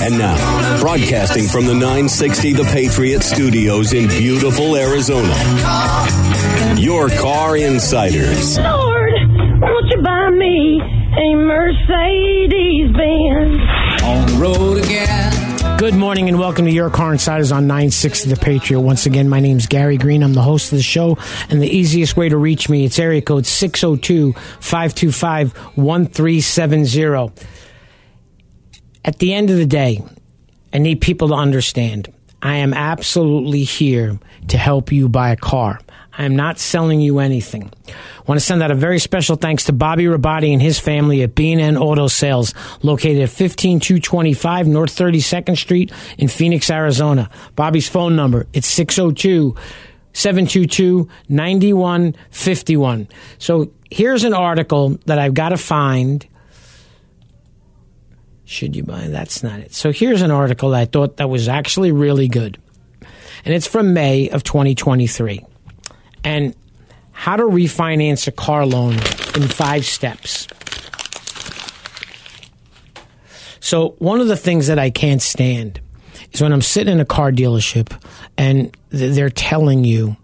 And now, broadcasting from the 960 The Patriot Studios in beautiful Arizona, your car insiders. Lord, won't you buy me a Mercedes Benz? On the road again. Good morning and welcome to Your Car Insiders on 960 The Patriot. Once again, my name is Gary Green. I'm the host of the show, and the easiest way to reach me, it's area code 602-525-1370. At the end of the day, I need people to understand I am absolutely here to help you buy a car. I am not selling you anything. I want to send out a very special thanks to Bobby Rabati and his family at B&N Auto Sales, located at 15225 North 32nd Street in Phoenix, Arizona. Bobby's phone number, it's 602 722 9151. So here's an article that I've got to find. Should you buy? That's not it. So here's an article I thought that was actually really good. And it's from May of 2023 and how to refinance a car loan in five steps. So, one of the things that I can't stand is when I'm sitting in a car dealership and they're telling you,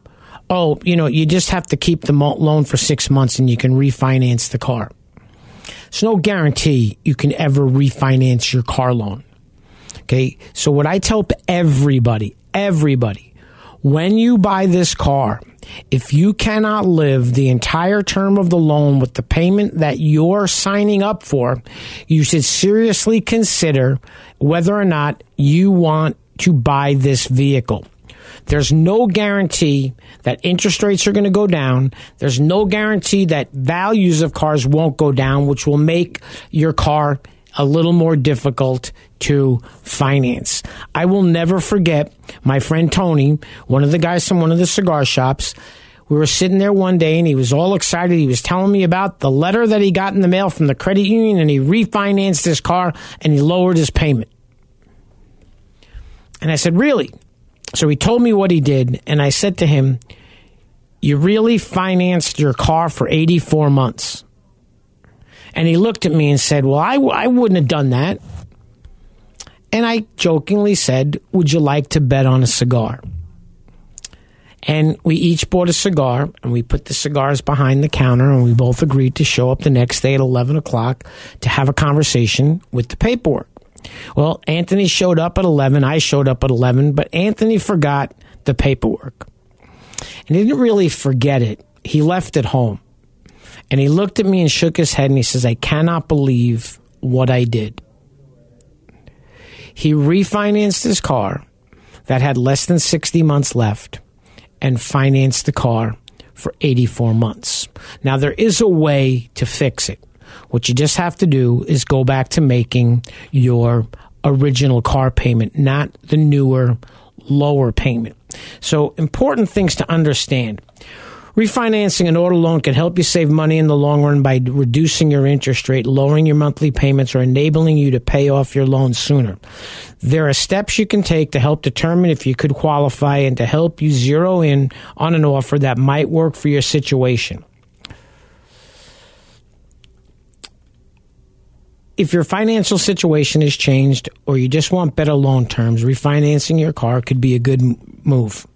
oh, you know, you just have to keep the loan for six months and you can refinance the car. There's no guarantee you can ever refinance your car loan. Okay. So, what I tell everybody, everybody, when you buy this car, if you cannot live the entire term of the loan with the payment that you're signing up for, you should seriously consider whether or not you want to buy this vehicle. There's no guarantee that interest rates are going to go down. There's no guarantee that values of cars won't go down, which will make your car a little more difficult to finance. I will never forget my friend Tony, one of the guys from one of the cigar shops. We were sitting there one day and he was all excited. He was telling me about the letter that he got in the mail from the credit union and he refinanced his car and he lowered his payment. And I said, Really? So he told me what he did. And I said to him, You really financed your car for 84 months. And he looked at me and said, Well, I, I wouldn't have done that. And I jokingly said, Would you like to bet on a cigar? And we each bought a cigar and we put the cigars behind the counter and we both agreed to show up the next day at 11 o'clock to have a conversation with the paperwork. Well, Anthony showed up at 11. I showed up at 11, but Anthony forgot the paperwork. And he didn't really forget it. He left it home. And he looked at me and shook his head and he says, I cannot believe what I did. He refinanced his car that had less than 60 months left and financed the car for 84 months. Now, there is a way to fix it. What you just have to do is go back to making your original car payment, not the newer, lower payment. So, important things to understand. Refinancing an auto loan can help you save money in the long run by reducing your interest rate, lowering your monthly payments, or enabling you to pay off your loan sooner. There are steps you can take to help determine if you could qualify and to help you zero in on an offer that might work for your situation. if your financial situation has changed or you just want better loan terms, refinancing your car could be a good move.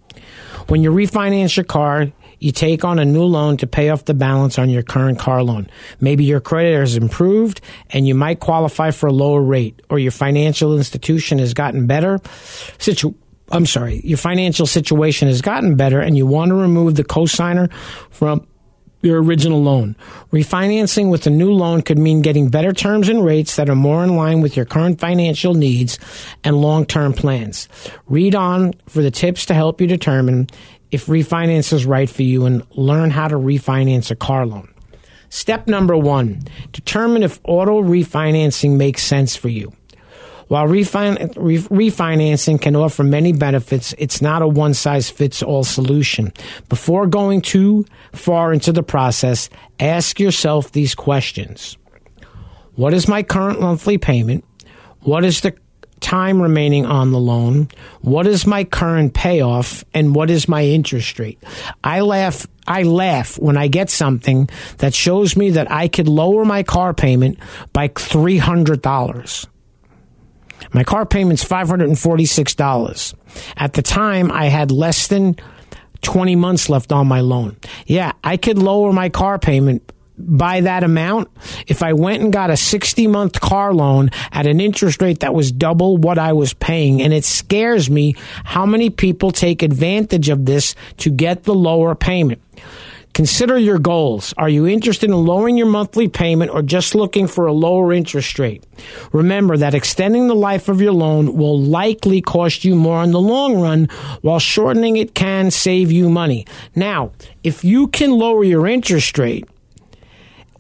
When you refinance your car, you take on a new loan to pay off the balance on your current car loan. Maybe your credit has improved and you might qualify for a lower rate, or your financial institution has gotten better. Situ- I'm sorry, your financial situation has gotten better and you want to remove the cosigner from your original loan. Refinancing with a new loan could mean getting better terms and rates that are more in line with your current financial needs and long term plans. Read on for the tips to help you determine if refinance is right for you and learn how to refinance a car loan. Step number one determine if auto refinancing makes sense for you. While refin- re- refinancing can offer many benefits, it's not a one size fits all solution. Before going too far into the process, ask yourself these questions What is my current monthly payment? What is the time remaining on the loan? What is my current payoff? And what is my interest rate? I laugh. I laugh when I get something that shows me that I could lower my car payment by $300. My car payment's $546. At the time, I had less than 20 months left on my loan. Yeah, I could lower my car payment by that amount if I went and got a 60 month car loan at an interest rate that was double what I was paying. And it scares me how many people take advantage of this to get the lower payment. Consider your goals. Are you interested in lowering your monthly payment or just looking for a lower interest rate? Remember that extending the life of your loan will likely cost you more in the long run, while shortening it can save you money. Now, if you can lower your interest rate,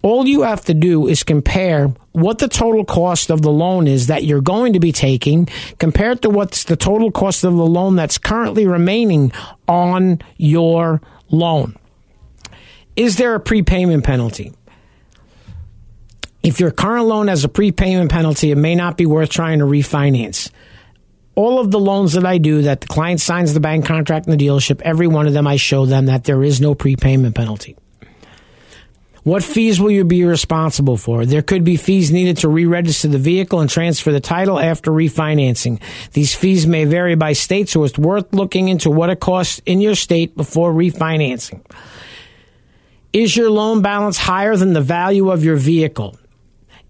all you have to do is compare what the total cost of the loan is that you're going to be taking compared to what's the total cost of the loan that's currently remaining on your loan. Is there a prepayment penalty? If your current loan has a prepayment penalty, it may not be worth trying to refinance. All of the loans that I do, that the client signs the bank contract in the dealership, every one of them I show them that there is no prepayment penalty. What fees will you be responsible for? There could be fees needed to re-register the vehicle and transfer the title after refinancing. These fees may vary by state, so it's worth looking into what it costs in your state before refinancing. Is your loan balance higher than the value of your vehicle?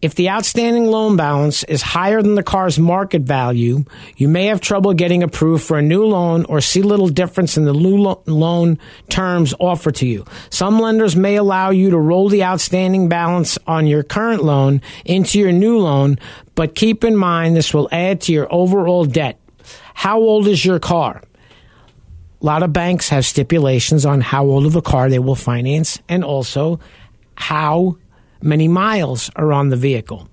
If the outstanding loan balance is higher than the car's market value, you may have trouble getting approved for a new loan or see little difference in the new loan terms offered to you. Some lenders may allow you to roll the outstanding balance on your current loan into your new loan, but keep in mind this will add to your overall debt. How old is your car? A lot of banks have stipulations on how old of a car they will finance and also how many miles are on the vehicle.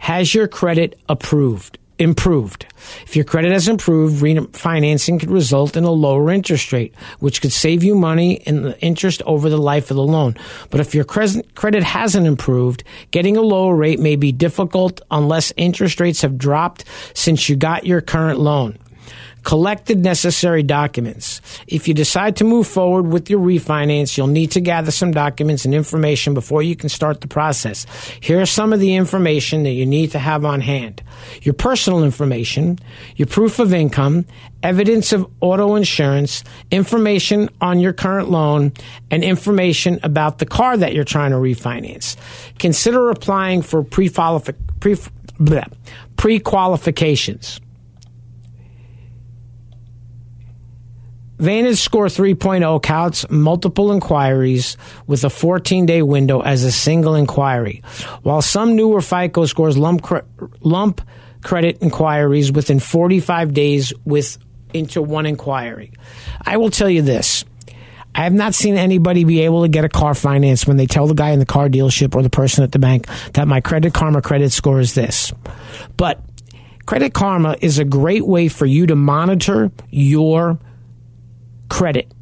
Has your credit approved? Improved. If your credit has improved, refinancing could result in a lower interest rate, which could save you money in the interest over the life of the loan. But if your credit hasn't improved, getting a lower rate may be difficult unless interest rates have dropped since you got your current loan collected necessary documents. If you decide to move forward with your refinance, you'll need to gather some documents and information before you can start the process. Here are some of the information that you need to have on hand. Your personal information, your proof of income, evidence of auto insurance, information on your current loan, and information about the car that you're trying to refinance. Consider applying for pre-qualifications. Vantage Score 3.0 counts multiple inquiries with a 14 day window as a single inquiry, while some newer FICO scores lump, cre- lump credit inquiries within 45 days with into one inquiry. I will tell you this. I have not seen anybody be able to get a car finance when they tell the guy in the car dealership or the person at the bank that my Credit Karma credit score is this. But Credit Karma is a great way for you to monitor your credit.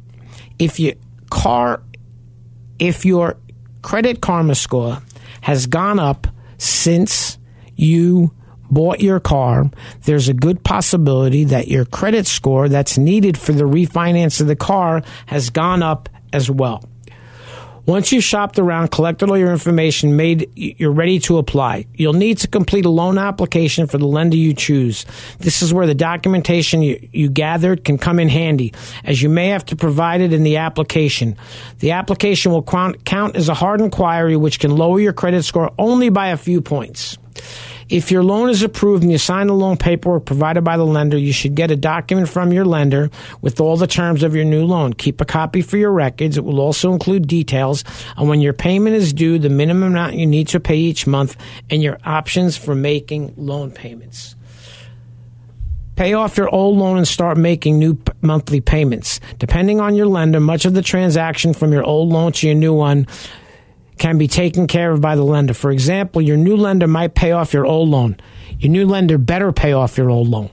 If your car, if your credit karma score has gone up since you bought your car, there's a good possibility that your credit score that's needed for the refinance of the car has gone up as well. Once you've shopped around, collected all your information, made you're ready to apply. You'll need to complete a loan application for the lender you choose. This is where the documentation you, you gathered can come in handy, as you may have to provide it in the application. The application will count, count as a hard inquiry, which can lower your credit score only by a few points. If your loan is approved and you sign the loan paperwork provided by the lender, you should get a document from your lender with all the terms of your new loan. Keep a copy for your records. It will also include details on when your payment is due, the minimum amount you need to pay each month, and your options for making loan payments. Pay off your old loan and start making new p- monthly payments. Depending on your lender, much of the transaction from your old loan to your new one can be taken care of by the lender. For example, your new lender might pay off your old loan. Your new lender better pay off your old loan.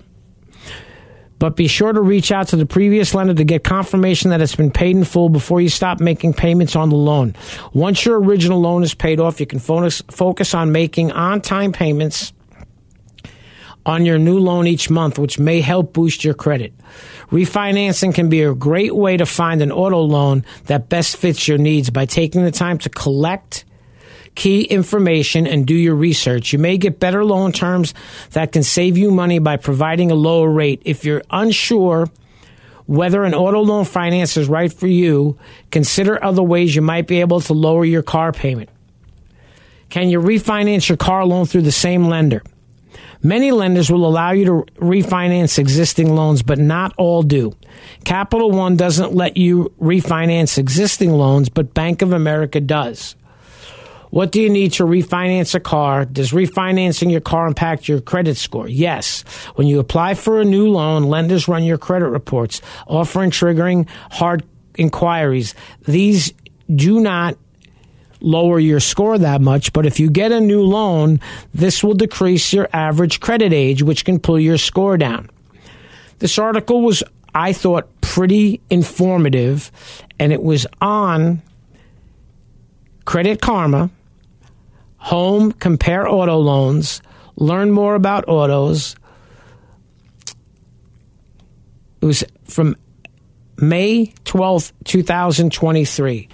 But be sure to reach out to the previous lender to get confirmation that it's been paid in full before you stop making payments on the loan. Once your original loan is paid off, you can focus, on making on time payments on your new loan each month, which may help boost your credit. Refinancing can be a great way to find an auto loan that best fits your needs by taking the time to collect key information and do your research. You may get better loan terms that can save you money by providing a lower rate. If you're unsure whether an auto loan finance is right for you, consider other ways you might be able to lower your car payment. Can you refinance your car loan through the same lender? Many lenders will allow you to refinance existing loans, but not all do. Capital One doesn't let you refinance existing loans, but Bank of America does. What do you need to refinance a car? Does refinancing your car impact your credit score? Yes. When you apply for a new loan, lenders run your credit reports, offering triggering hard inquiries. These do not lower your score that much, but if you get a new loan, this will decrease your average credit age, which can pull your score down. This article was, I thought, pretty informative, and it was on Credit Karma, Home Compare Auto Loans, Learn More About Autos. It was from May 12th, 2023.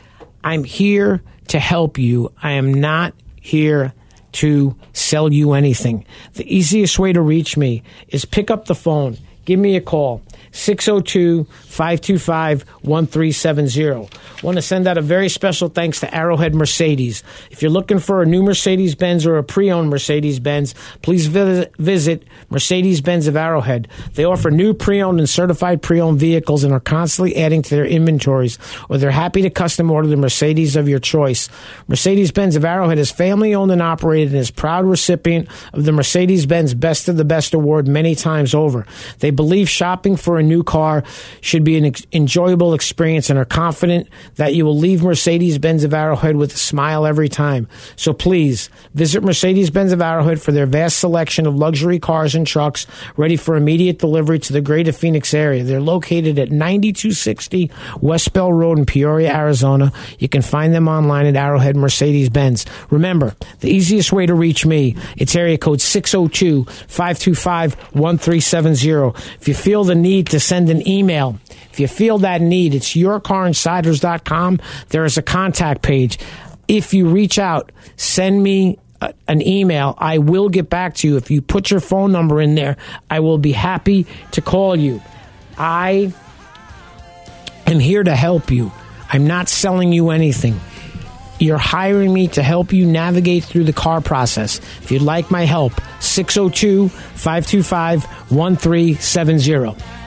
I'm here to help you. I am not here to sell you anything. The easiest way to reach me is pick up the phone, give me a call. 602 525 1370. Want to send out a very special thanks to Arrowhead Mercedes. If you're looking for a new Mercedes Benz or a pre owned Mercedes Benz, please visit Mercedes Benz of Arrowhead. They offer new pre owned and certified pre owned vehicles and are constantly adding to their inventories, or they're happy to custom order the Mercedes of your choice. Mercedes Benz of Arrowhead is family owned and operated and is proud recipient of the Mercedes Benz Best of the Best award many times over. They believe shopping for a new car should be an ex- enjoyable experience and are confident that you will leave Mercedes Benz of Arrowhead with a smile every time. So please visit Mercedes Benz of Arrowhead for their vast selection of luxury cars and trucks ready for immediate delivery to the greater Phoenix area. They're located at 9260 West Bell Road in Peoria, Arizona. You can find them online at Arrowhead Mercedes Benz. Remember, the easiest way to reach me, it's area code 602 525 1370. If you feel the need to send an email, if you feel that need, it's yourcarinsiders.com. There is a contact page. If you reach out, send me a, an email. I will get back to you. If you put your phone number in there, I will be happy to call you. I am here to help you. I'm not selling you anything. You're hiring me to help you navigate through the car process. If you'd like my help, 602 525 1370.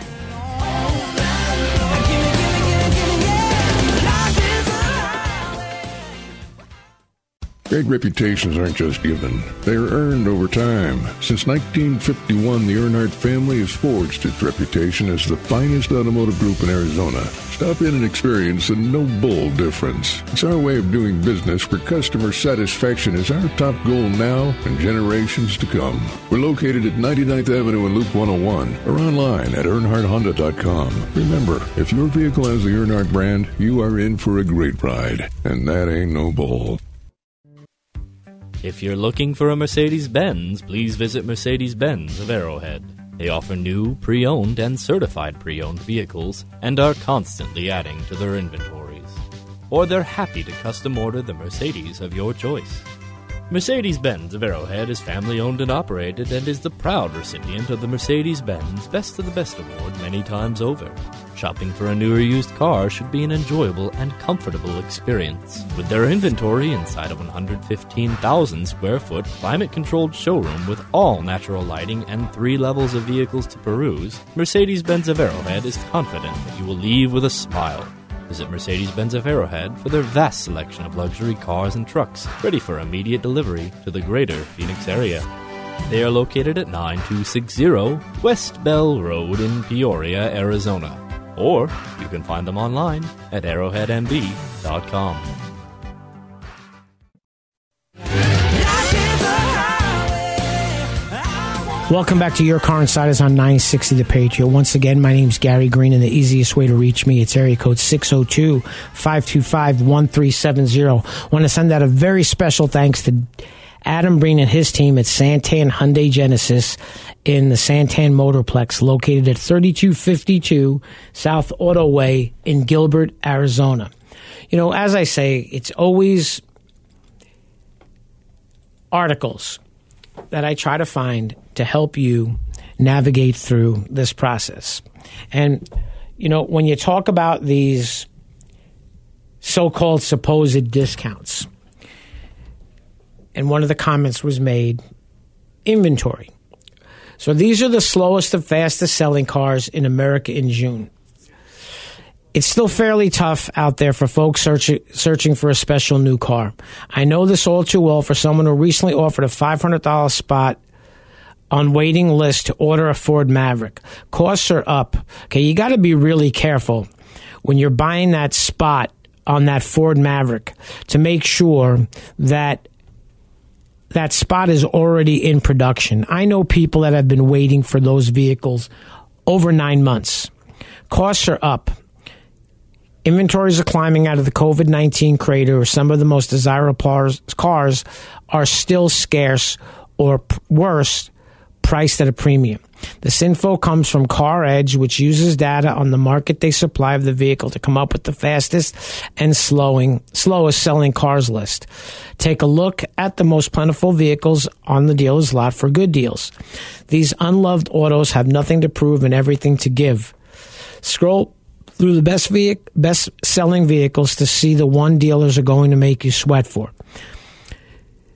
Great reputations aren't just given, they are earned over time. Since 1951, the Earnhardt family has forged its reputation as the finest automotive group in Arizona. Stop in and experience the no bull difference. It's our way of doing business where customer satisfaction is our top goal now and generations to come. We're located at 99th Avenue and Loop 101 or online at EarnhardtHonda.com. Remember, if your vehicle has the Earnhardt brand, you are in for a great ride. And that ain't no bull. If you're looking for a Mercedes Benz, please visit Mercedes Benz of Arrowhead. They offer new, pre owned, and certified pre owned vehicles and are constantly adding to their inventories. Or they're happy to custom order the Mercedes of your choice. Mercedes Benz of Arrowhead is family owned and operated and is the proud recipient of the Mercedes Benz Best of the Best award many times over. Shopping for a new or used car should be an enjoyable and comfortable experience. With their inventory inside a 115,000 square foot climate controlled showroom with all natural lighting and three levels of vehicles to peruse, Mercedes Benz of Arrowhead is confident that you will leave with a smile. Visit Mercedes Benz of Arrowhead for their vast selection of luxury cars and trucks ready for immediate delivery to the greater Phoenix area. They are located at 9260 West Bell Road in Peoria, Arizona. Or you can find them online at arrowheadmb.com. Welcome back to Your Car Insiders on 960 The Patriot. Once again, my name is Gary Green, and the easiest way to reach me, it's area code 602-525-1370. want to send out a very special thanks to Adam Breen and his team at Santan Hyundai Genesis in the Santan Motorplex located at 3252 South Autoway in Gilbert, Arizona. You know, as I say, it's always articles that I try to find to help you navigate through this process. And, you know, when you talk about these so called supposed discounts, and one of the comments was made inventory. So these are the slowest and fastest selling cars in America in June. It's still fairly tough out there for folks searching searching for a special new car. I know this all too well for someone who recently offered a $500 spot on waiting list to order a Ford Maverick. Costs are up. Okay, you got to be really careful when you're buying that spot on that Ford Maverick to make sure that that spot is already in production. I know people that have been waiting for those vehicles over 9 months. Costs are up. Inventories are climbing out of the COVID 19 crater. Some of the most desirable cars are still scarce or worse, priced at a premium. This info comes from Car Edge, which uses data on the market day supply of the vehicle to come up with the fastest and slowing, slowest selling cars list. Take a look at the most plentiful vehicles on the dealer's lot for good deals. These unloved autos have nothing to prove and everything to give. Scroll through the best vehicle, best selling vehicles to see the one dealers are going to make you sweat for.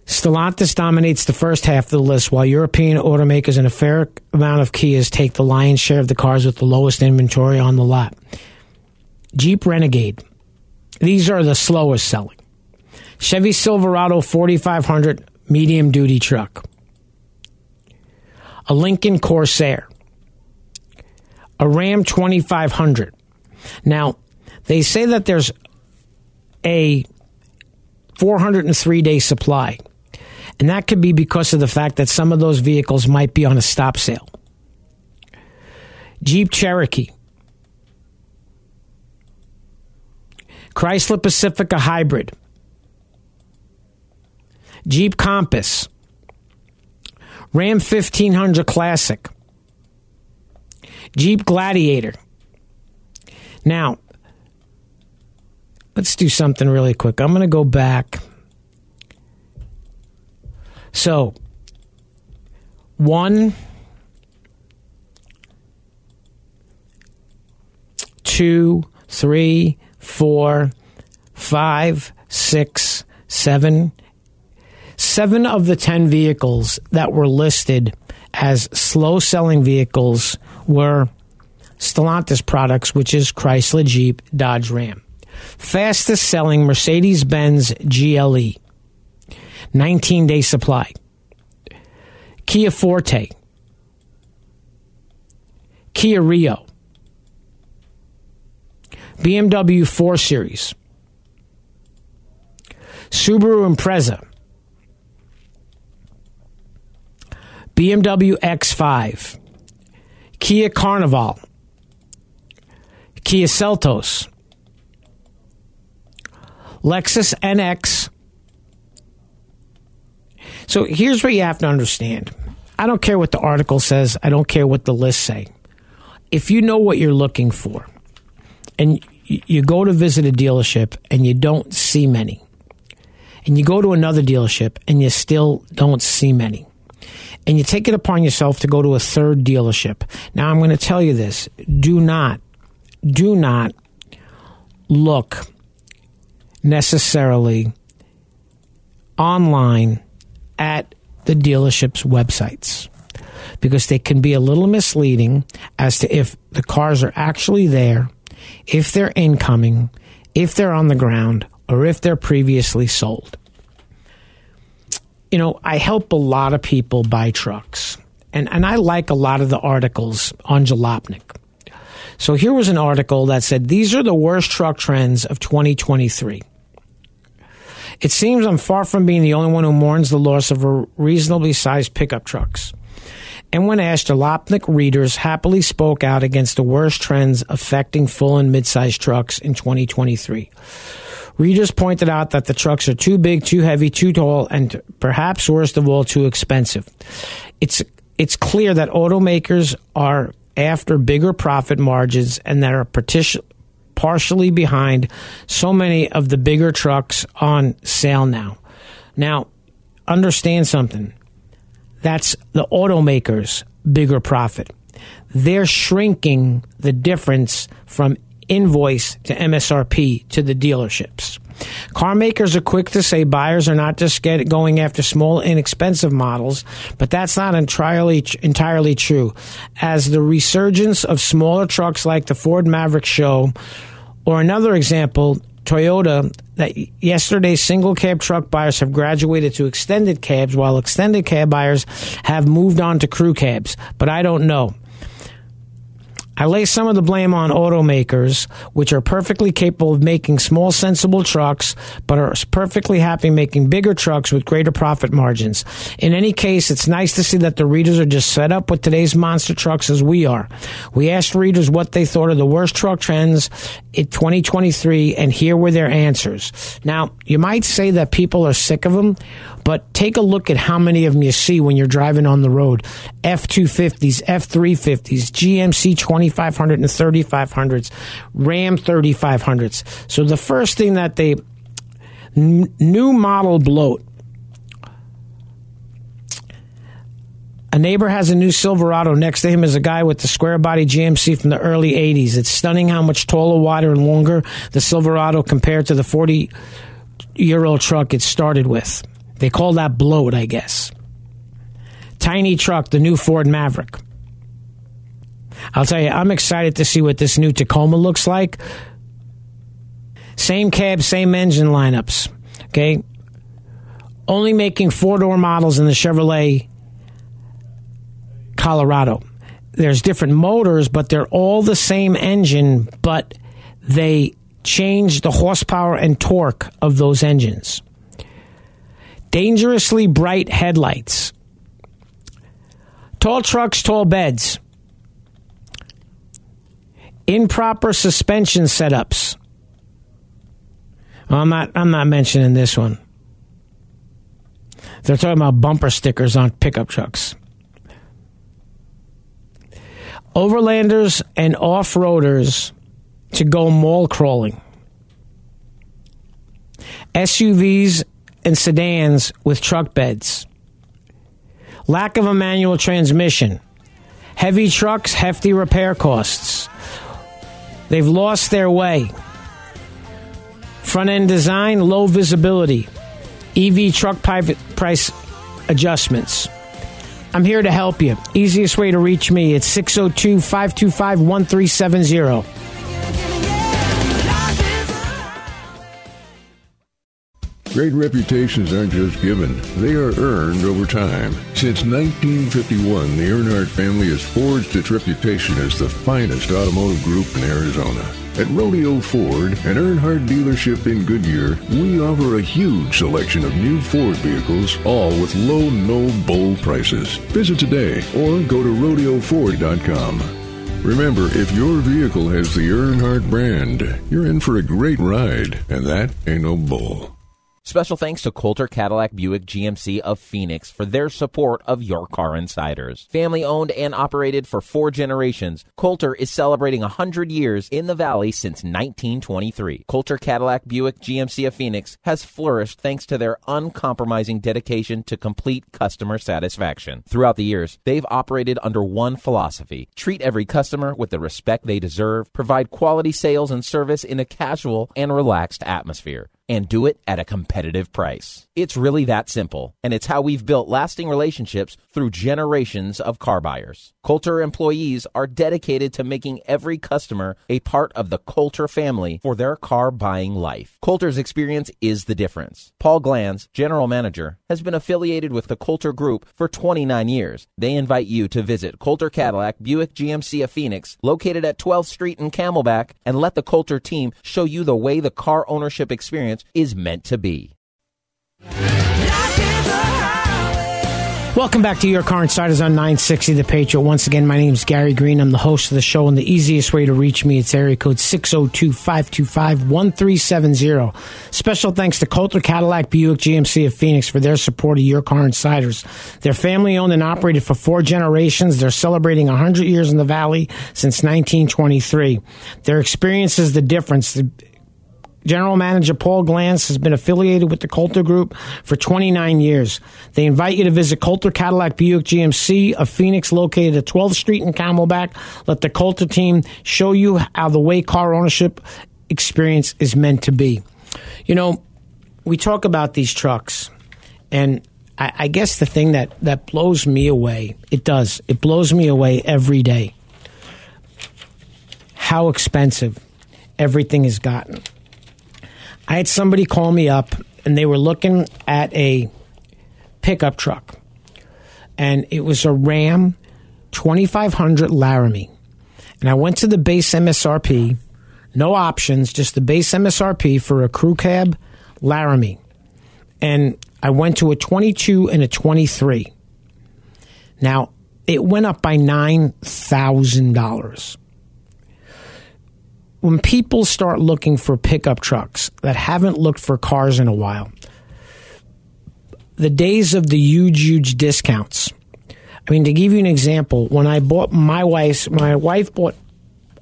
Stellantis dominates the first half of the list, while European automakers and a fair amount of Kias take the lion's share of the cars with the lowest inventory on the lot. Jeep Renegade. These are the slowest selling. Chevy Silverado 4500 medium duty truck. A Lincoln Corsair. A Ram 2500. Now, they say that there's a 403 day supply. And that could be because of the fact that some of those vehicles might be on a stop sale. Jeep Cherokee. Chrysler Pacifica Hybrid. Jeep Compass. Ram 1500 Classic. Jeep Gladiator. Now, let's do something really quick. I'm going to go back so, one, two, three, four, five, six, seven. Seven of the 10 vehicles that were listed as slow selling vehicles were Stellantis products, which is Chrysler, Jeep, Dodge, Ram. Fastest selling Mercedes Benz GLE 19 day supply. Kia Forte, Kia Rio, BMW 4 Series, Subaru Impreza, BMW X5, Kia Carnival, Kia Seltos, Lexus NX so here's what you have to understand. I don't care what the article says. I don't care what the lists say. If you know what you're looking for and you go to visit a dealership and you don't see many, and you go to another dealership and you still don't see many, and you take it upon yourself to go to a third dealership. Now, I'm going to tell you this do not, do not look necessarily online at the dealership's websites because they can be a little misleading as to if the cars are actually there, if they're incoming, if they're on the ground, or if they're previously sold. You know, I help a lot of people buy trucks, and, and I like a lot of the articles on Jalopnik. So here was an article that said these are the worst truck trends of 2023. It seems I'm far from being the only one who mourns the loss of reasonably sized pickup trucks. And when asked, Jalopnik readers happily spoke out against the worst trends affecting full and mid-sized trucks in 2023. Readers pointed out that the trucks are too big, too heavy, too tall, and perhaps worst of all, too expensive. It's it's clear that automakers are after bigger profit margins and that are partition, partially behind so many of the bigger trucks on sale now. Now, understand something. That's the automakers' bigger profit. They're shrinking the difference from invoice to MSRP to the dealerships. Car makers are quick to say buyers are not just going after small, inexpensive models, but that's not entirely entirely true. As the resurgence of smaller trucks like the Ford Maverick show, or another example, Toyota, that yesterday single cab truck buyers have graduated to extended cabs, while extended cab buyers have moved on to crew cabs. But I don't know. I lay some of the blame on automakers, which are perfectly capable of making small, sensible trucks, but are perfectly happy making bigger trucks with greater profit margins. In any case, it's nice to see that the readers are just set up with today's monster trucks as we are. We asked readers what they thought of the worst truck trends in 2023, and here were their answers. Now, you might say that people are sick of them, but take a look at how many of them you see when you're driving on the road. F250s, F350s, GMC 2500 and 3500s, Ram 3500s. So the first thing that they n- new model bloat. A neighbor has a new Silverado. Next to him is a guy with the square body GMC from the early 80s. It's stunning how much taller, wider, and longer the Silverado compared to the 40 year old truck it started with. They call that bloat, I guess. Tiny truck, the new Ford Maverick. I'll tell you, I'm excited to see what this new Tacoma looks like. Same cab, same engine lineups. Okay. Only making four door models in the Chevrolet Colorado. There's different motors, but they're all the same engine, but they change the horsepower and torque of those engines dangerously bright headlights, tall trucks, tall beds, improper suspension setups. Well, I'm not. I'm not mentioning this one. They're talking about bumper stickers on pickup trucks. Overlanders and off roaders to go mall crawling. SUVs and sedans with truck beds. Lack of a manual transmission. Heavy trucks, hefty repair costs. They've lost their way. Front end design, low visibility. EV truck price adjustments. I'm here to help you. Easiest way to reach me, it's 602 525 1370. Great reputations aren't just given, they are earned over time. Since 1951, the Earnhardt family has forged its reputation as the finest automotive group in Arizona. At Rodeo Ford, an Earnhardt dealership in Goodyear, we offer a huge selection of new Ford vehicles, all with low, no bull prices. Visit today or go to rodeoford.com. Remember, if your vehicle has the Earnhardt brand, you're in for a great ride, and that ain't no bull. Special thanks to Coulter Cadillac Buick GMC of Phoenix for their support of Your Car Insiders. Family owned and operated for four generations, Coulter is celebrating 100 years in the Valley since 1923. Coulter Cadillac Buick GMC of Phoenix has flourished thanks to their uncompromising dedication to complete customer satisfaction. Throughout the years, they've operated under one philosophy treat every customer with the respect they deserve, provide quality sales and service in a casual and relaxed atmosphere and do it at a competitive price. It's really that simple, and it's how we've built lasting relationships through generations of car buyers. Coulter employees are dedicated to making every customer a part of the Coulter family for their car buying life. Coulter's experience is the difference. Paul Glanz, general manager, has been affiliated with the Coulter Group for 29 years. They invite you to visit Coulter Cadillac Buick GMC of Phoenix, located at 12th Street in Camelback, and let the Coulter team show you the way the car ownership experience is meant to be. Welcome back to Your Car Insiders on 960 The Patriot. Once again, my name is Gary Green. I'm the host of the show, and the easiest way to reach me, it's area code 602-525-1370. Special thanks to Coulter Cadillac Buick GMC of Phoenix for their support of Your Car Insiders. They're family owned and operated for four generations. They're celebrating 100 years in the Valley since 1923. Their experience is the difference. General Manager Paul Glantz has been affiliated with the Coulter Group for 29 years. They invite you to visit Coulter Cadillac Buick GMC of Phoenix, located at 12th Street in Camelback. Let the Coulter team show you how the way car ownership experience is meant to be. You know, we talk about these trucks, and I, I guess the thing that, that blows me away, it does, it blows me away every day how expensive everything has gotten. I had somebody call me up and they were looking at a pickup truck. And it was a Ram 2500 Laramie. And I went to the base MSRP, no options, just the base MSRP for a crew cab Laramie. And I went to a 22 and a 23. Now, it went up by $9,000 when people start looking for pickup trucks that haven't looked for cars in a while, the days of the huge, huge discounts. I mean, to give you an example, when I bought my wife's, my wife bought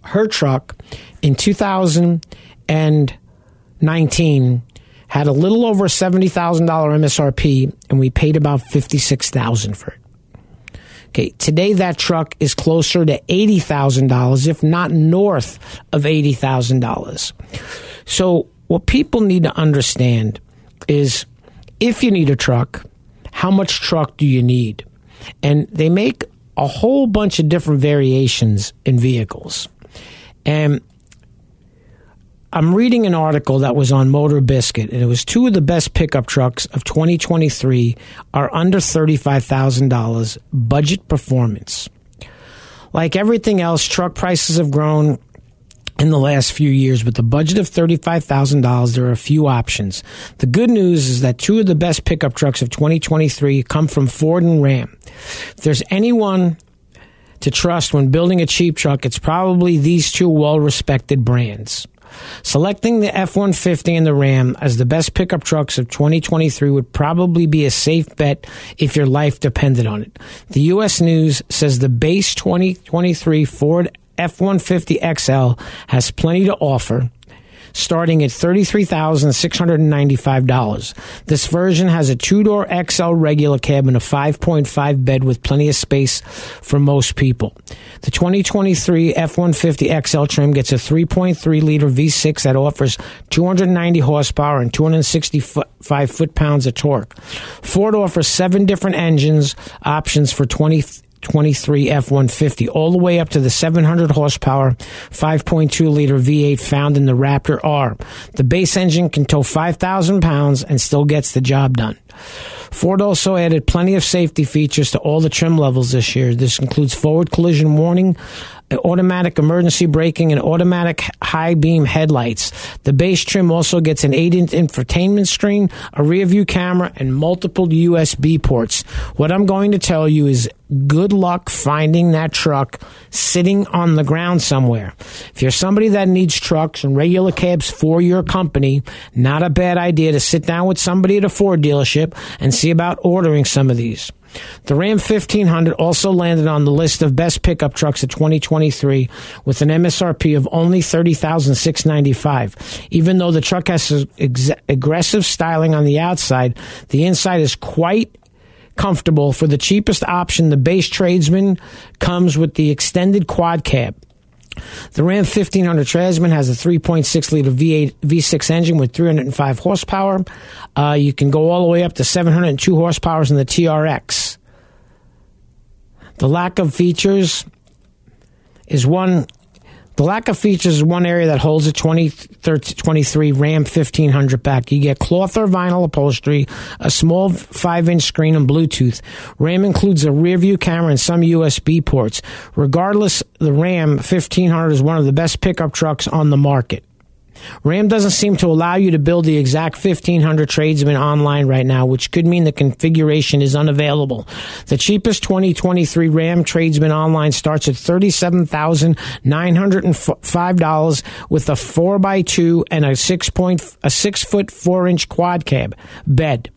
her truck in 2019, had a little over $70,000 MSRP, and we paid about 56000 for it. Okay, today that truck is closer to $80,000, if not north of $80,000. So, what people need to understand is if you need a truck, how much truck do you need? And they make a whole bunch of different variations in vehicles. And I'm reading an article that was on Motor Biscuit, and it was two of the best pickup trucks of 2023 are under $35,000 budget performance. Like everything else, truck prices have grown in the last few years. With a budget of $35,000, there are a few options. The good news is that two of the best pickup trucks of 2023 come from Ford and Ram. If there's anyone to trust when building a cheap truck, it's probably these two well respected brands. Selecting the F 150 and the Ram as the best pickup trucks of 2023 would probably be a safe bet if your life depended on it. The U.S. News says the base 2023 Ford F 150 XL has plenty to offer starting at $33,695. This version has a two door XL regular cab and a 5.5 bed with plenty of space for most people. The 2023 F 150 XL trim gets a 3.3 liter V6 that offers 290 horsepower and 265 foot pounds of torque. Ford offers seven different engines options for 20 23 F 150, all the way up to the 700 horsepower 5.2 liter V8 found in the Raptor R. The base engine can tow 5,000 pounds and still gets the job done. Ford also added plenty of safety features to all the trim levels this year. This includes forward collision warning, automatic emergency braking, and automatic high beam headlights. The base trim also gets an 8 inch infotainment screen, a rear view camera, and multiple USB ports. What I'm going to tell you is good luck finding that truck sitting on the ground somewhere. If you're somebody that needs trucks and regular cabs for your company, not a bad idea to sit down with somebody at a Ford dealership and see about ordering some of these. The Ram 1500 also landed on the list of best pickup trucks of 2023 with an MSRP of only 30,695. Even though the truck has ex- aggressive styling on the outside, the inside is quite comfortable. For the cheapest option, the base tradesman comes with the extended quad cab. The Ram 1500 Tradesman has a 3.6 liter V8 V6 engine with 305 horsepower. Uh, you can go all the way up to 702 horsepower in the TRX. The lack of features is one the lack of features is one area that holds a 2023 Ram 1500 back. You get cloth or vinyl upholstery, a small 5 inch screen, and Bluetooth. Ram includes a rear view camera and some USB ports. Regardless, the Ram 1500 is one of the best pickup trucks on the market. Ram doesn't seem to allow you to build the exact 1500 tradesmen online right now, which could mean the configuration is unavailable. The cheapest 2023 Ram tradesman online starts at $37,905 with a 4x2 and a 6 point, a 6 foot 4 inch quad cab bed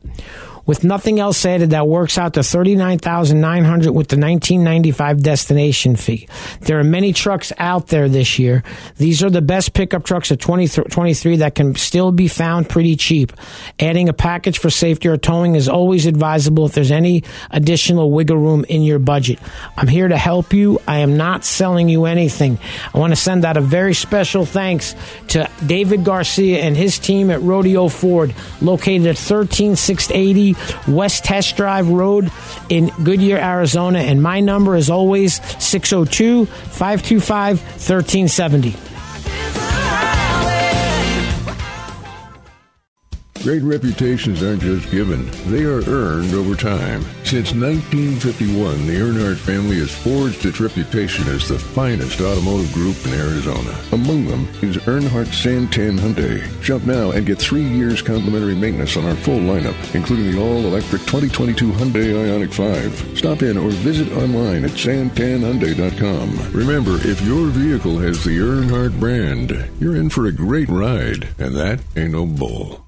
with nothing else added that works out to 39900 with the 1995 destination fee. There are many trucks out there this year. These are the best pickup trucks of 2023 that can still be found pretty cheap. Adding a package for safety or towing is always advisable if there's any additional wiggle room in your budget. I'm here to help you. I am not selling you anything. I want to send out a very special thanks to David Garcia and his team at Rodeo Ford, located at 13680 West Test Drive Road in Goodyear, Arizona. And my number is always 602 525 1370. Great reputations aren't just given, they are earned over time. Since 1951, the Earnhardt family has forged its reputation as the finest automotive group in Arizona. Among them is Earnhardt Santan Hyundai. Shop now and get three years complimentary maintenance on our full lineup, including the all-electric 2022 Hyundai Ioniq 5. Stop in or visit online at santanhyundai.com. Remember, if your vehicle has the Earnhardt brand, you're in for a great ride, and that ain't no bull.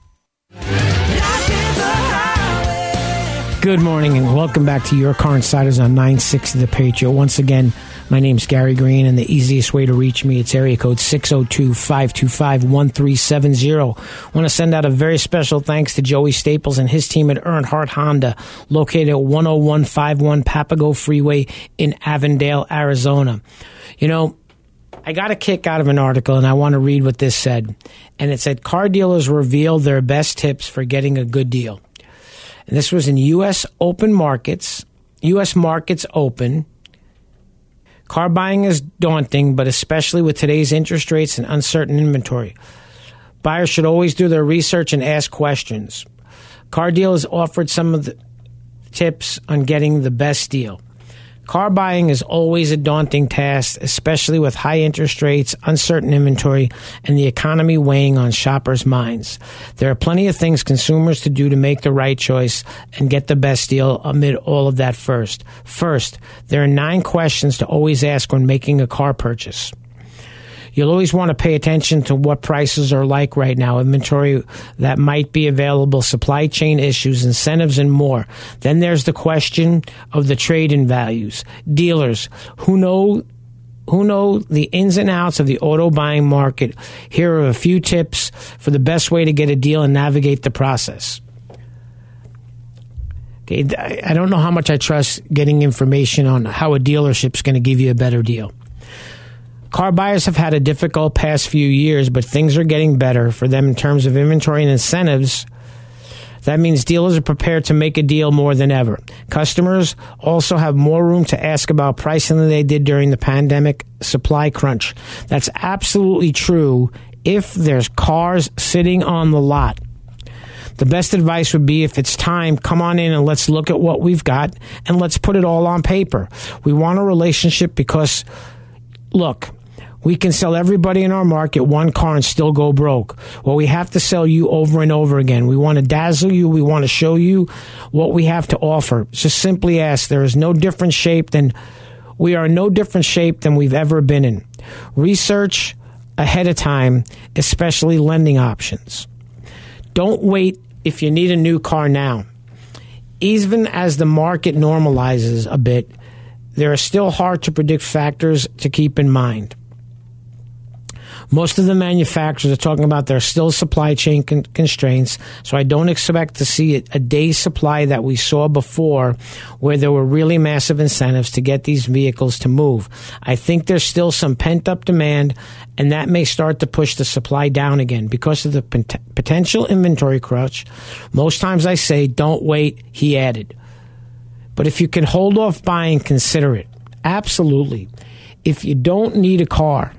Good morning and welcome back to Your Car Insiders on 960 The Patriot. Once again, my name's Gary Green and the easiest way to reach me, it's area code 602-525-1370. I want to send out a very special thanks to Joey Staples and his team at Earnhardt Honda, located at 10151 Papago Freeway in Avondale, Arizona. You know, I got a kick out of an article and I want to read what this said. And it said car dealers reveal their best tips for getting a good deal. And this was in U.S. open markets, U.S. markets open. Car buying is daunting, but especially with today's interest rates and uncertain inventory. Buyers should always do their research and ask questions. Car dealers offered some of the tips on getting the best deal. Car buying is always a daunting task, especially with high interest rates, uncertain inventory, and the economy weighing on shoppers' minds. There are plenty of things consumers to do to make the right choice and get the best deal amid all of that first. First, there are nine questions to always ask when making a car purchase. You'll always want to pay attention to what prices are like right now, inventory that might be available, supply chain issues, incentives, and more. Then there's the question of the trade in values. Dealers who know who know the ins and outs of the auto buying market. Here are a few tips for the best way to get a deal and navigate the process. Okay, I don't know how much I trust getting information on how a dealership's going to give you a better deal. Car buyers have had a difficult past few years, but things are getting better for them in terms of inventory and incentives. That means dealers are prepared to make a deal more than ever. Customers also have more room to ask about pricing than they did during the pandemic supply crunch. That's absolutely true if there's cars sitting on the lot. The best advice would be if it's time, come on in and let's look at what we've got and let's put it all on paper. We want a relationship because, look, we can sell everybody in our market one car and still go broke. Well, we have to sell you over and over again. We want to dazzle you. We want to show you what we have to offer. Just simply ask. There is no different shape than we are no different shape than we've ever been in. Research ahead of time, especially lending options. Don't wait if you need a new car now. Even as the market normalizes a bit, there are still hard to predict factors to keep in mind. Most of the manufacturers are talking about there's still supply chain con- constraints, so I don't expect to see a, day's supply that we saw before where there were really massive incentives to get these vehicles to move. I think there's still some pent up demand, and that may start to push the supply down again because of the pot- potential inventory crunch. Most times I say, don't wait, he added. But if you can hold off buying, consider it. Absolutely. If you don't need a car,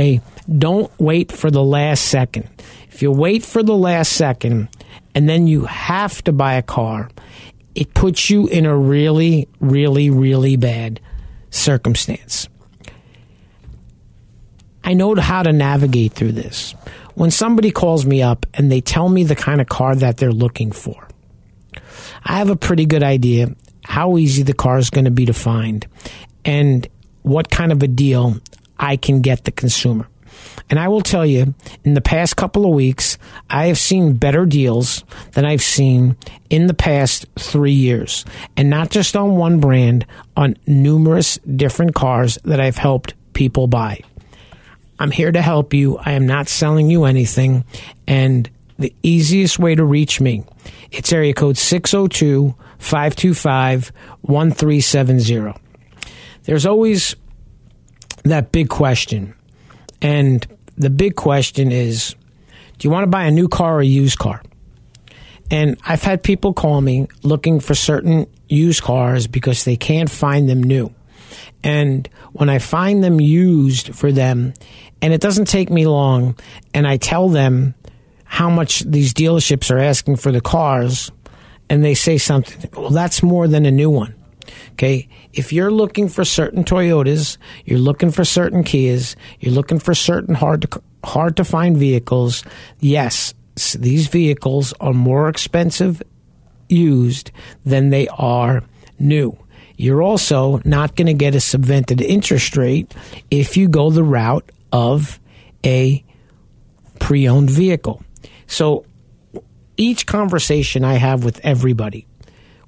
Okay. Don't wait for the last second. If you wait for the last second and then you have to buy a car, it puts you in a really, really, really bad circumstance. I know how to navigate through this. When somebody calls me up and they tell me the kind of car that they're looking for, I have a pretty good idea how easy the car is going to be to find and what kind of a deal I can get the consumer. And I will tell you, in the past couple of weeks, I have seen better deals than I've seen in the past three years. And not just on one brand, on numerous different cars that I've helped people buy. I'm here to help you. I am not selling you anything. And the easiest way to reach me, it's area code 602 525 1370. There's always that big question. And the big question is do you want to buy a new car or a used car? And I've had people call me looking for certain used cars because they can't find them new. And when I find them used for them, and it doesn't take me long, and I tell them how much these dealerships are asking for the cars, and they say something, well, that's more than a new one. Okay. If you're looking for certain Toyotas, you're looking for certain Kias, you're looking for certain hard to, hard to find vehicles, yes, these vehicles are more expensive used than they are new. You're also not going to get a subvented interest rate if you go the route of a pre owned vehicle. So each conversation I have with everybody,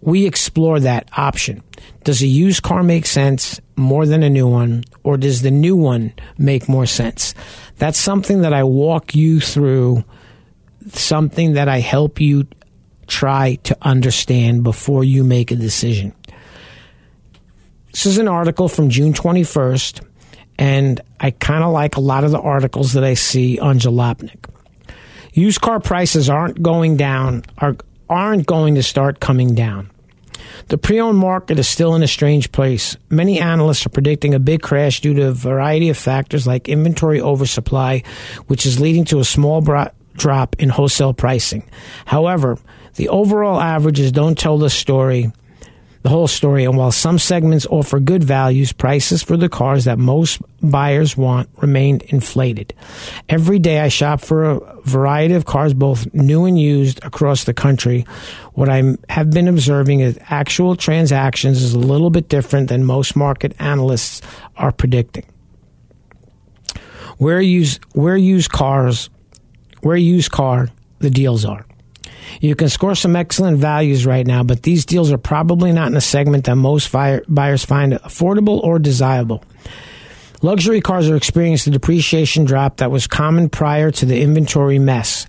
we explore that option. Does a used car make sense more than a new one, or does the new one make more sense? That's something that I walk you through, something that I help you try to understand before you make a decision. This is an article from June 21st, and I kind of like a lot of the articles that I see on Jalopnik. Used car prices aren't going down, are, aren't going to start coming down. The pre owned market is still in a strange place. Many analysts are predicting a big crash due to a variety of factors like inventory oversupply, which is leading to a small bro- drop in wholesale pricing. However, the overall averages don't tell the story the whole story. And while some segments offer good values, prices for the cars that most buyers want remained inflated. Every day I shop for a variety of cars, both new and used, across the country. What I have been observing is actual transactions is a little bit different than most market analysts are predicting. Where used, where used cars, where used car the deals are. You can score some excellent values right now, but these deals are probably not in a segment that most buyers find affordable or desirable. Luxury cars are experiencing the depreciation drop that was common prior to the inventory mess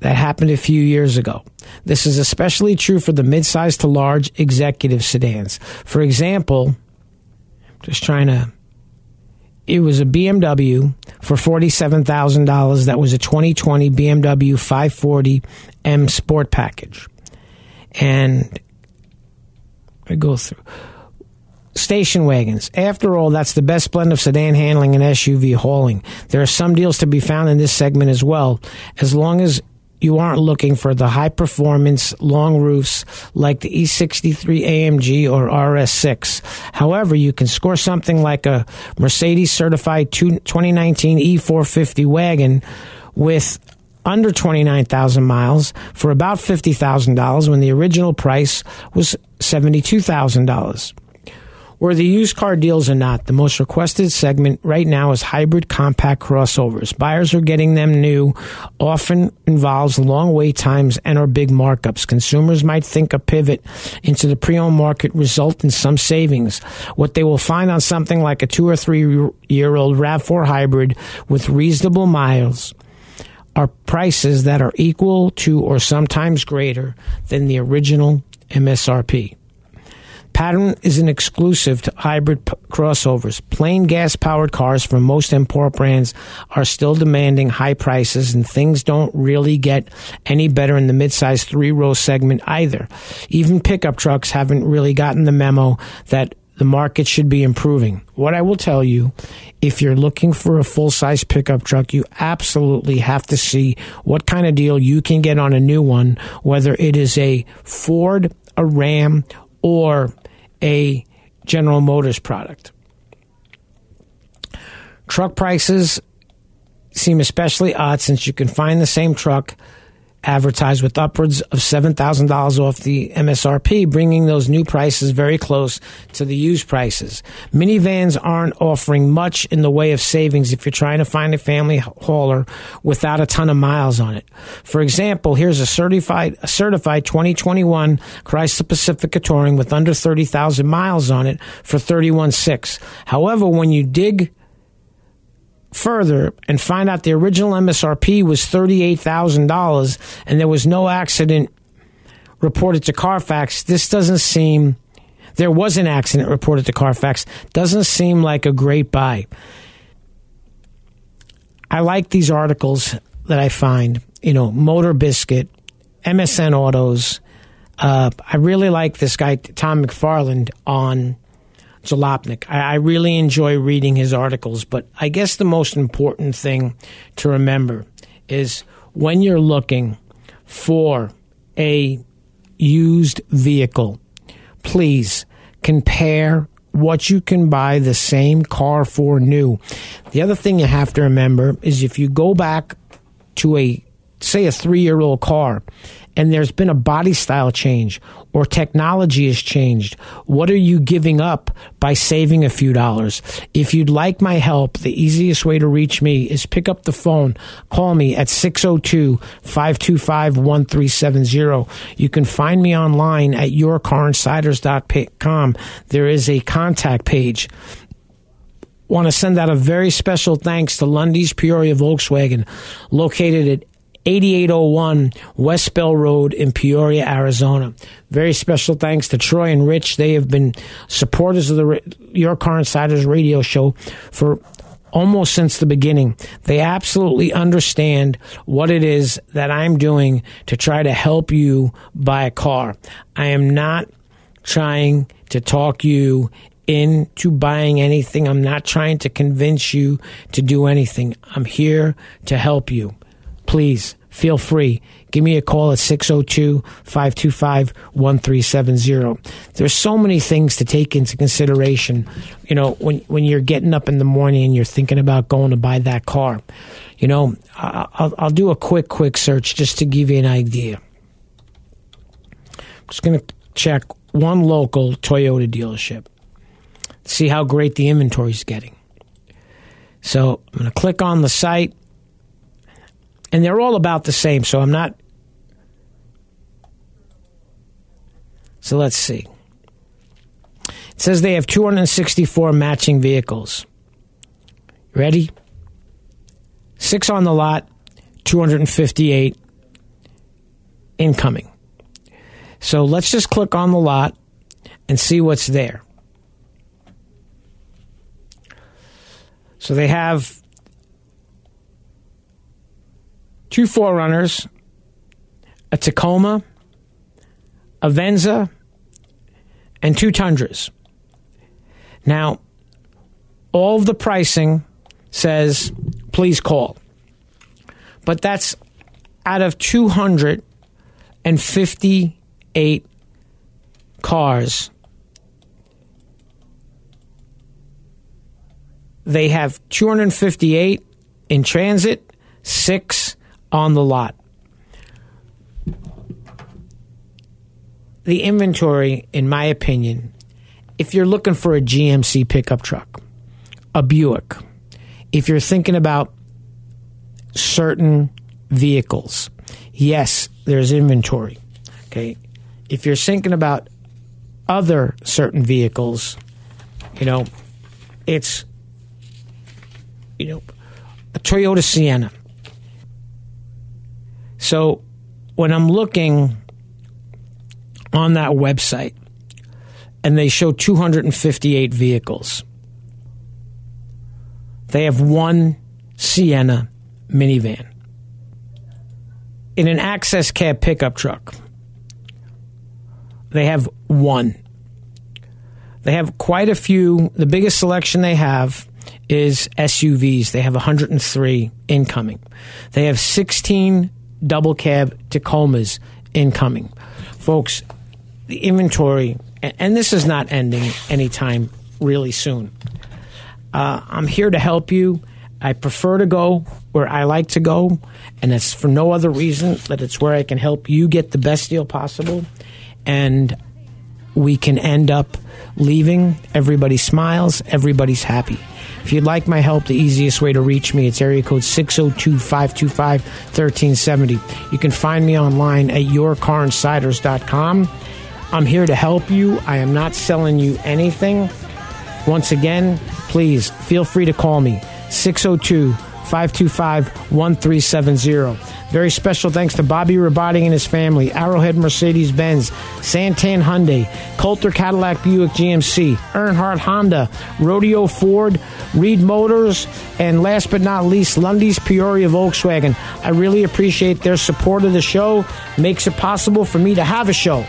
that happened a few years ago. This is especially true for the midsize to large executive sedans. For example, just trying to it was a BMW for $47,000 that was a 2020 BMW 540M Sport Package. And I go through station wagons. After all, that's the best blend of sedan handling and SUV hauling. There are some deals to be found in this segment as well, as long as you aren't looking for the high performance long roofs like the E63 AMG or RS6. However, you can score something like a Mercedes certified 2019 E450 wagon with under 29,000 miles for about $50,000 when the original price was $72,000. Where the used car deals are not, the most requested segment right now is hybrid compact crossovers. Buyers are getting them new, often involves long wait times and or big markups. Consumers might think a pivot into the pre-owned market result in some savings. What they will find on something like a two or three year old RAV4 hybrid with reasonable miles are prices that are equal to or sometimes greater than the original MSRP. Pattern is an exclusive to hybrid p- crossovers. Plain gas powered cars from most import brands are still demanding high prices, and things don't really get any better in the midsize three row segment either. Even pickup trucks haven't really gotten the memo that the market should be improving. What I will tell you, if you're looking for a full size pickup truck, you absolutely have to see what kind of deal you can get on a new one, whether it is a Ford, a Ram, or a General Motors product. Truck prices seem especially odd since you can find the same truck advertised with upwards of $7,000 off the MSRP, bringing those new prices very close to the used prices. Minivans aren't offering much in the way of savings if you're trying to find a family hauler without a ton of miles on it. For example, here's a certified, a certified 2021 Chrysler Pacifica Touring with under 30,000 miles on it for 31.6. However, when you dig further and find out the original MSRP was $38,000 and there was no accident reported to Carfax, this doesn't seem, there was an accident reported to Carfax, doesn't seem like a great buy. I like these articles that I find, you know, Motor Biscuit, MSN Autos. Uh, I really like this guy, Tom McParland, on Jalopnik. I, I really enjoy reading his articles, but I guess the most important thing to remember is when you're looking for a used vehicle, please compare what you can buy the same car for new. The other thing you have to remember is if you go back to a say a 3-year-old car and there's been a body style change or technology has changed, what are you giving up by saving a few dollars? If you'd like my help, the easiest way to reach me is pick up the phone, call me at 602-525-1370. You can find me online at yourcarinsiders.com. There is a contact page want to send out a very special thanks to Lunde's Peoria Volkswagen, located at 8801 West Bell Road in Peoria, Arizona. Very special thanks to Troy and Rich. They have been supporters of the Your Car Insiders radio show for almost since the beginning. They absolutely understand what it is that I'm doing to try to help you buy a car. I am not trying to talk you into buying anything. I'm not trying to convince you to do anything. I'm here to help you please feel free. Give me a call at 602 525 1370. There's so many things to take into consideration. You know, when, when you're getting up in the morning and you're thinking about going to buy that car, you know, I'll, I'll do a quick, quick search just to give you an idea. I'm just going to check one local Toyota dealership, see how great the inventory is getting. So I'm going to click on the site and they're all about the same. So I'm not. So let's see. It says they have 264 matching vehicles. Ready? Six on the lot, 258 incoming. So let's just click on the lot and see what's there. So they have two 4Runners, a Tacoma, a Venza, and two Tundras. Now, all of the pricing says please call. But that's out of 258 cars. They have 258 in transit, six on the lot. The inventory, in my opinion, if you're looking for a GMC pickup truck, a Buick, if you're thinking about certain vehicles, yes, there's inventory. Okay. If you're thinking about other certain vehicles, you know, it's, you know, a Toyota Sienna so when I'm looking on that website and they show 258 vehicles, they have one Sienna minivan. In an access cab pickup truck, they have one. They have quite a few. The biggest selection they have is SUVs. They have 103 incoming. They have 16 double cab Tacomas incoming. Folks, the inventory, and this is not ending anytime really soon. Uh, I'm here to help you. I prefer to go where I like to go, and it's for no other reason that it's where I can help you get the best deal possible, and we can end up leaving. Everybody smiles, everybody's happy. If you'd like my help, the easiest way to reach me, it's area code 602 525 1370. You can find me online at yourcarinsiders.com. I'm here to help you. I am not selling you anything. Once again, please feel free to call me 602 525 1370. Very special thanks to Bobby Rabati and his family, Arrowhead Mercedes Benz, Santan Hyundai, Coulter Cadillac Buick GMC, Earnhardt Honda, Rodeo Ford, Reed Motors, and last but not least, Lunde's Peoria Volkswagen. I really appreciate their support of the show. Makes it possible for me to have a show